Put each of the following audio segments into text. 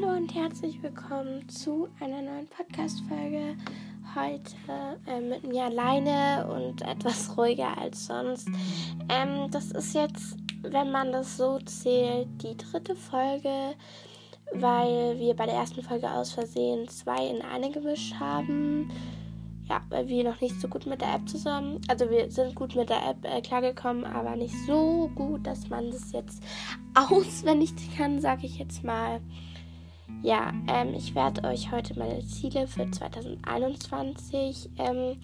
Hallo und herzlich willkommen zu einer neuen Podcast-Folge. Heute äh, mit mir alleine und etwas ruhiger als sonst. Ähm, das ist jetzt, wenn man das so zählt, die dritte Folge, weil wir bei der ersten Folge aus Versehen zwei in eine gemischt haben. Ja, weil wir noch nicht so gut mit der App zusammen, also wir sind gut mit der App äh, klargekommen, aber nicht so gut, dass man das jetzt auswendig kann, sage ich jetzt mal. Ja, ähm, ich werde euch heute meine Ziele für 2021 ähm,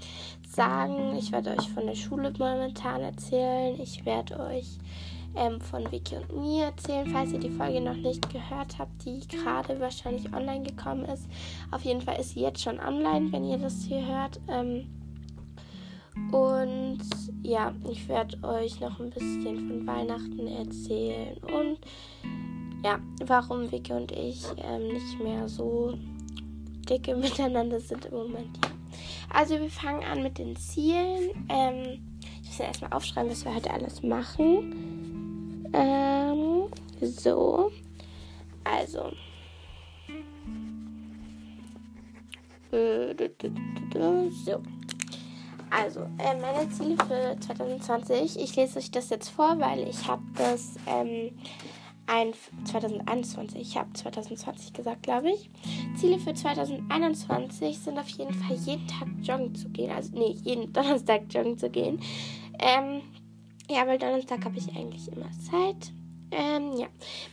sagen. Ich werde euch von der Schule momentan erzählen. Ich werde euch ähm, von Vicky und mir erzählen, falls ihr die Folge noch nicht gehört habt, die gerade wahrscheinlich online gekommen ist. Auf jeden Fall ist sie jetzt schon online, wenn ihr das hier hört. Ähm, und ja, ich werde euch noch ein bisschen von Weihnachten erzählen und ja, warum Vicky und ich ähm, nicht mehr so dicke miteinander sind im Moment. Ja. Also wir fangen an mit den Zielen. Ähm, ich muss ja erstmal aufschreiben, was wir heute alles machen. Ähm, so. Also. So. Also, äh, meine Ziele für 2020. Ich lese euch das jetzt vor, weil ich habe das ähm, ein 2021. Ich habe 2020 gesagt, glaube ich. Ziele für 2021 sind auf jeden Fall jeden Tag joggen zu gehen. Also, nee, jeden Donnerstag joggen zu gehen. Ähm, ja, weil Donnerstag habe ich eigentlich immer Zeit. Ähm, ja.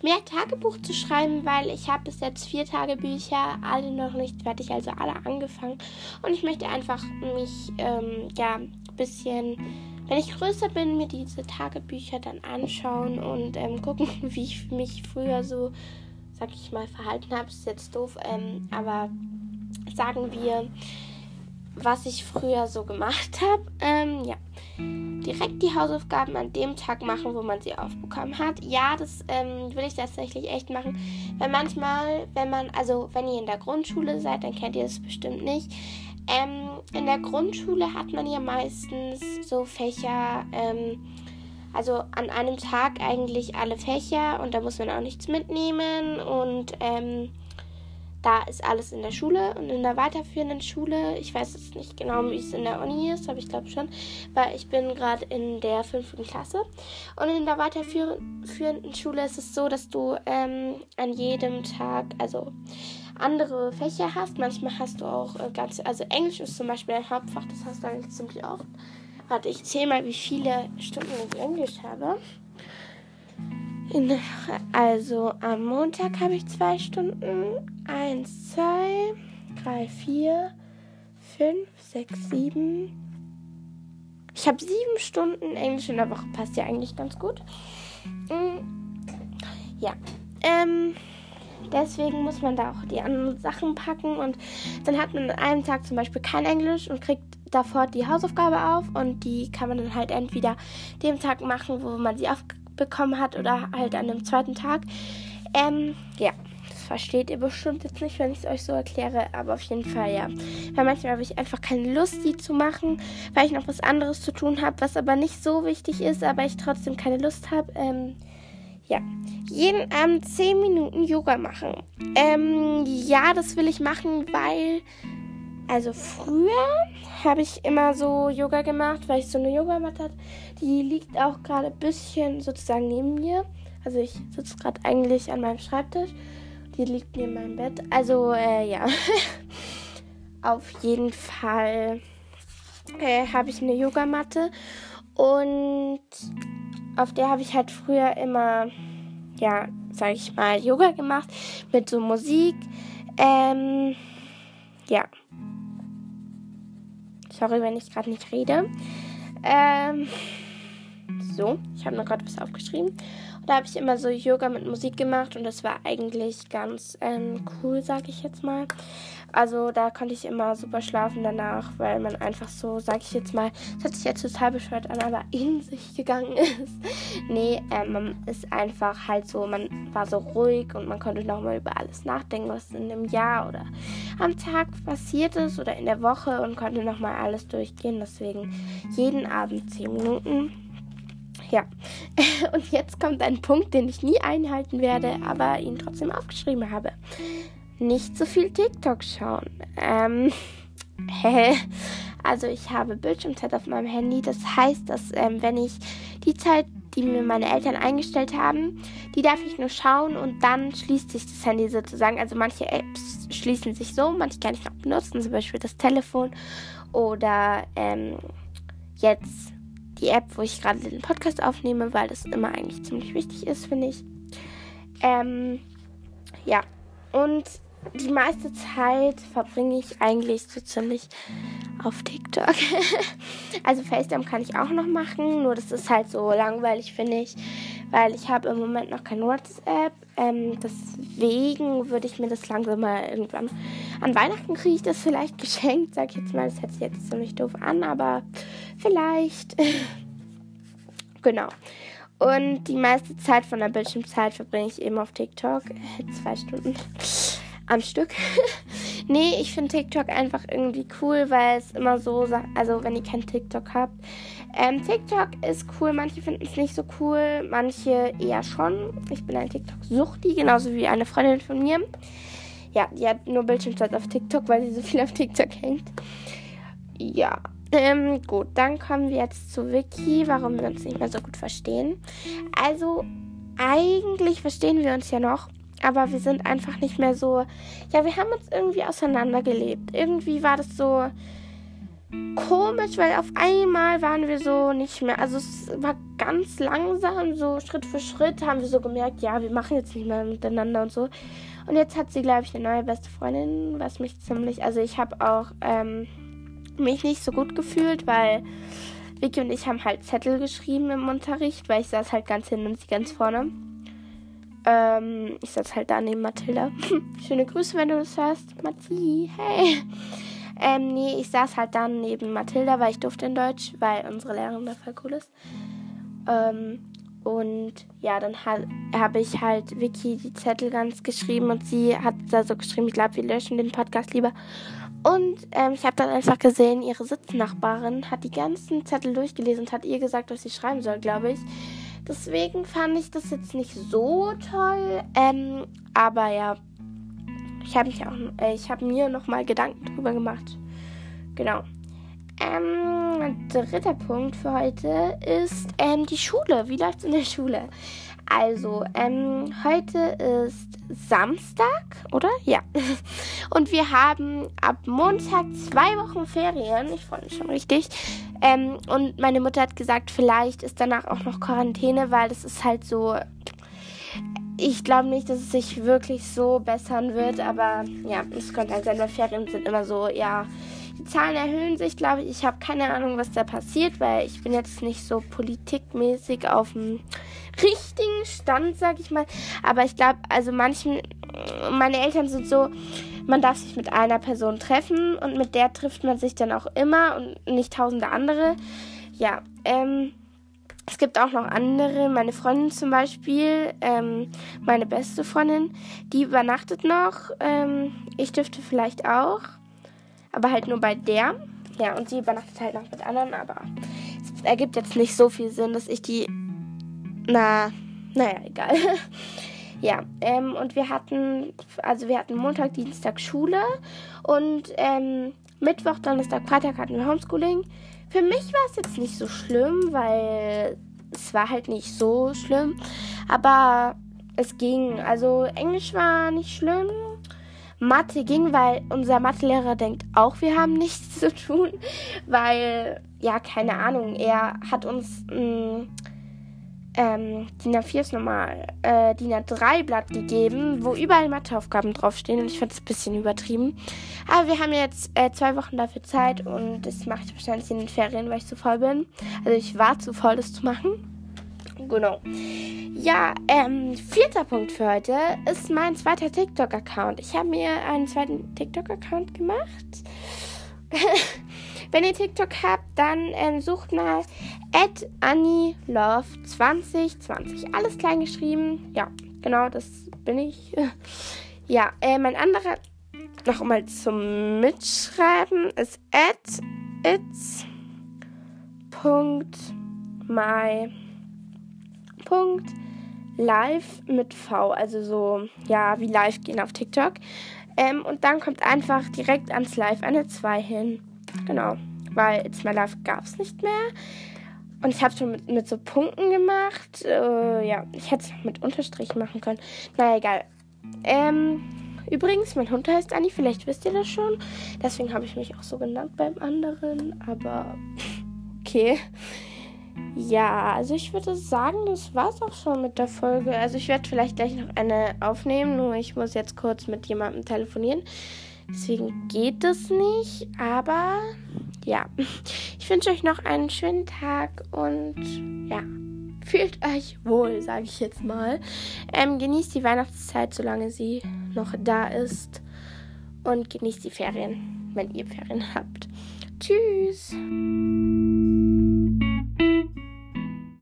Mehr Tagebuch zu schreiben, weil ich habe bis jetzt vier Tagebücher, alle noch nicht fertig, also alle angefangen. Und ich möchte einfach mich, ähm, ja, ein bisschen wenn ich größer bin, mir diese Tagebücher dann anschauen und ähm, gucken, wie ich mich früher so, sag ich mal, verhalten habe. Ist jetzt doof, ähm, aber sagen wir, was ich früher so gemacht habe. Ähm, ja. Direkt die Hausaufgaben an dem Tag machen, wo man sie aufbekommen hat. Ja, das ähm, will ich tatsächlich echt machen. Weil manchmal, wenn man, also wenn ihr in der Grundschule seid, dann kennt ihr das bestimmt nicht. Ähm, in der Grundschule hat man ja meistens so Fächer, ähm, also an einem Tag eigentlich alle Fächer und da muss man auch nichts mitnehmen und ähm, da ist alles in der Schule und in der weiterführenden Schule, ich weiß jetzt nicht genau, wie es in der Uni ist, aber ich glaube schon, weil ich bin gerade in der fünften Klasse. Und in der weiterführenden Schule ist es so, dass du ähm, an jedem Tag, also andere Fächer hast. Manchmal hast du auch äh, ganz, also Englisch ist zum Beispiel ein Hauptfach, das hast du eigentlich ziemlich oft. Warte, ich zähle mal, wie viele Stunden ich Englisch habe. Also am Montag habe ich zwei Stunden. Eins, zwei, drei, vier, fünf, sechs, sieben. Ich habe sieben Stunden Englisch in der Woche. Passt ja eigentlich ganz gut. Mm, ja. Ähm. Deswegen muss man da auch die anderen Sachen packen und dann hat man an einem Tag zum Beispiel kein Englisch und kriegt davor die Hausaufgabe auf und die kann man dann halt entweder dem Tag machen, wo man sie aufbekommen hat oder halt an dem zweiten Tag. Ähm, ja, das versteht ihr bestimmt jetzt nicht, wenn ich es euch so erkläre, aber auf jeden Fall ja. Weil manchmal habe ich einfach keine Lust, die zu machen, weil ich noch was anderes zu tun habe, was aber nicht so wichtig ist, aber ich trotzdem keine Lust habe. Ähm, ja, jeden Abend 10 Minuten Yoga machen. Ähm, ja, das will ich machen, weil, also früher habe ich immer so Yoga gemacht, weil ich so eine Yogamatte hatte. Die liegt auch gerade ein bisschen sozusagen neben mir. Also ich sitze gerade eigentlich an meinem Schreibtisch. Die liegt neben meinem Bett. Also, äh, ja. Auf jeden Fall äh, habe ich eine Yogamatte und auf der habe ich halt früher immer, ja, sag ich mal, Yoga gemacht mit so Musik. Ähm, ja. Sorry, wenn ich gerade nicht rede. Ähm, so, ich habe noch gerade was aufgeschrieben. Da habe ich immer so Yoga mit Musik gemacht und das war eigentlich ganz ähm, cool, sag ich jetzt mal. Also da konnte ich immer super schlafen danach, weil man einfach so, sag ich jetzt mal, das hat sich jetzt total bescheuert an, aber in sich gegangen ist. nee, ähm, man ist einfach halt so, man war so ruhig und man konnte nochmal über alles nachdenken, was in dem Jahr oder am Tag passiert ist oder in der Woche und konnte nochmal alles durchgehen. Deswegen jeden Abend 10 Minuten ja. Und jetzt kommt ein Punkt, den ich nie einhalten werde, aber ihn trotzdem aufgeschrieben habe. Nicht so viel TikTok schauen. Ähm, hä? Also ich habe Bildschirmzeit auf meinem Handy. Das heißt, dass ähm, wenn ich die Zeit, die mir meine Eltern eingestellt haben, die darf ich nur schauen und dann schließt sich das Handy sozusagen. Also manche Apps schließen sich so, manche kann ich noch benutzen, zum Beispiel das Telefon oder ähm, jetzt die App, wo ich gerade den Podcast aufnehme, weil das immer eigentlich ziemlich wichtig ist, finde ich. Ähm, ja, und die meiste Zeit verbringe ich eigentlich so ziemlich auf TikTok. also FaceTime kann ich auch noch machen, nur das ist halt so langweilig, finde ich, weil ich habe im Moment noch kein WhatsApp. Ähm, deswegen würde ich mir das langsam mal irgendwann an Weihnachten kriege ich das vielleicht geschenkt, sag ich jetzt mal. Das hört sich jetzt ziemlich doof an, aber vielleicht. genau. Und die meiste Zeit von der Bildschirmzeit verbringe ich eben auf TikTok. Zwei Stunden am Stück. nee, ich finde TikTok einfach irgendwie cool, weil es immer so, also wenn ihr kein TikTok habt, ähm, TikTok ist cool, manche finden es nicht so cool, manche eher schon. Ich bin ein TikTok-Suchti, genauso wie eine Freundin von mir. Ja, die hat nur Bildschirmzeit auf TikTok, weil sie so viel auf TikTok hängt. Ja, ähm, gut, dann kommen wir jetzt zu Vicky, warum wir uns nicht mehr so gut verstehen. Also, eigentlich verstehen wir uns ja noch, aber wir sind einfach nicht mehr so. Ja, wir haben uns irgendwie auseinandergelebt. Irgendwie war das so komisch, weil auf einmal waren wir so nicht mehr. Also, es war ganz langsam, so Schritt für Schritt haben wir so gemerkt, ja, wir machen jetzt nicht mehr miteinander und so. Und jetzt hat sie, glaube ich, eine neue beste Freundin, was mich ziemlich. Also, ich habe auch. Ähm, mich nicht so gut gefühlt, weil Vicky und ich haben halt Zettel geschrieben im Unterricht, weil ich saß halt ganz hinten und sie ganz vorne. Ähm, ich saß halt da neben Mathilda. Schöne Grüße, wenn du das hörst. Matti, hey. Ähm, nee, ich saß halt dann neben Mathilda, weil ich durfte in Deutsch, weil unsere Lehrerin da voll cool ist. Ähm, und ja, dann habe ich halt Vicky die Zettel ganz geschrieben und sie hat da so geschrieben, ich glaube, wir löschen den Podcast lieber. Und ähm, ich habe dann einfach gesehen, ihre Sitznachbarin hat die ganzen Zettel durchgelesen und hat ihr gesagt, was sie schreiben soll, glaube ich. Deswegen fand ich das jetzt nicht so toll. Ähm, aber ja, ich habe äh, habe mir noch mal Gedanken drüber gemacht. Genau. Ähm, dritter Punkt für heute ist ähm, die Schule. Wie läuft es in der Schule? Also, ähm, heute ist Samstag, oder? Ja. Und wir haben ab Montag zwei Wochen Ferien. Ich freue mich schon richtig. Ähm, und meine Mutter hat gesagt, vielleicht ist danach auch noch Quarantäne, weil das ist halt so. Ich glaube nicht, dass es sich wirklich so bessern wird, aber ja, es könnte halt sein, weil Ferien sind immer so, ja, die Zahlen erhöhen sich, glaube ich. Ich habe keine Ahnung, was da passiert, weil ich bin jetzt nicht so politikmäßig auf dem richtigen Stand, sag ich mal. Aber ich glaube, also manchen, meine Eltern sind so, man darf sich mit einer Person treffen und mit der trifft man sich dann auch immer und nicht tausende andere. Ja, ähm, es gibt auch noch andere, meine Freundin zum Beispiel, ähm, meine beste Freundin, die übernachtet noch. Ähm, ich dürfte vielleicht auch, aber halt nur bei der. Ja, und sie übernachtet halt noch mit anderen, aber es ergibt jetzt nicht so viel Sinn, dass ich die na, naja, egal. ja, ähm, und wir hatten, also wir hatten Montag, Dienstag Schule und ähm, Mittwoch, Donnerstag, Freitag hatten wir Homeschooling. Für mich war es jetzt nicht so schlimm, weil es war halt nicht so schlimm, aber es ging. Also Englisch war nicht schlimm. Mathe ging, weil unser Mathelehrer denkt auch, wir haben nichts zu tun, weil, ja, keine Ahnung, er hat uns mh, mm, ähm, DIN A4 ist normal, äh, DIN A3 Blatt gegeben, wo überall Matheaufgaben draufstehen und ich fand es ein bisschen übertrieben. Aber wir haben jetzt äh, zwei Wochen dafür Zeit und das mache ich wahrscheinlich in den Ferien, weil ich zu voll bin. Also ich war zu voll, das zu machen. Genau. Ja, ähm, vierter Punkt für heute ist mein zweiter TikTok-Account. Ich habe mir einen zweiten TikTok-Account gemacht. Wenn ihr TikTok habt, dann ähm, sucht mal at AnnieLove2020. Alles klein geschrieben. Ja, genau, das bin ich. ja, äh, mein anderer, noch mal zum Mitschreiben, ist at its.my Punkt live mit V, also so, ja, wie live gehen auf TikTok. Ähm, und dann kommt einfach direkt ans Live eine 2 hin. Genau, weil It's My Life gab es nicht mehr. Und ich habe schon mit, mit, so Punkten gemacht. Äh, ja, ich hätte es mit Unterstrich machen können. Na egal. Ähm, übrigens, mein Hund heißt Anni, vielleicht wisst ihr das schon. Deswegen habe ich mich auch so genannt beim anderen. Aber okay. Ja, also ich würde sagen, das war's auch schon mit der Folge. Also ich werde vielleicht gleich noch eine aufnehmen, nur ich muss jetzt kurz mit jemandem telefonieren. Deswegen geht es nicht. Aber ja, ich wünsche euch noch einen schönen Tag und ja, fühlt euch wohl, sage ich jetzt mal. Ähm, genießt die Weihnachtszeit, solange sie noch da ist. Und genießt die Ferien, wenn ihr Ferien habt. Tschüss.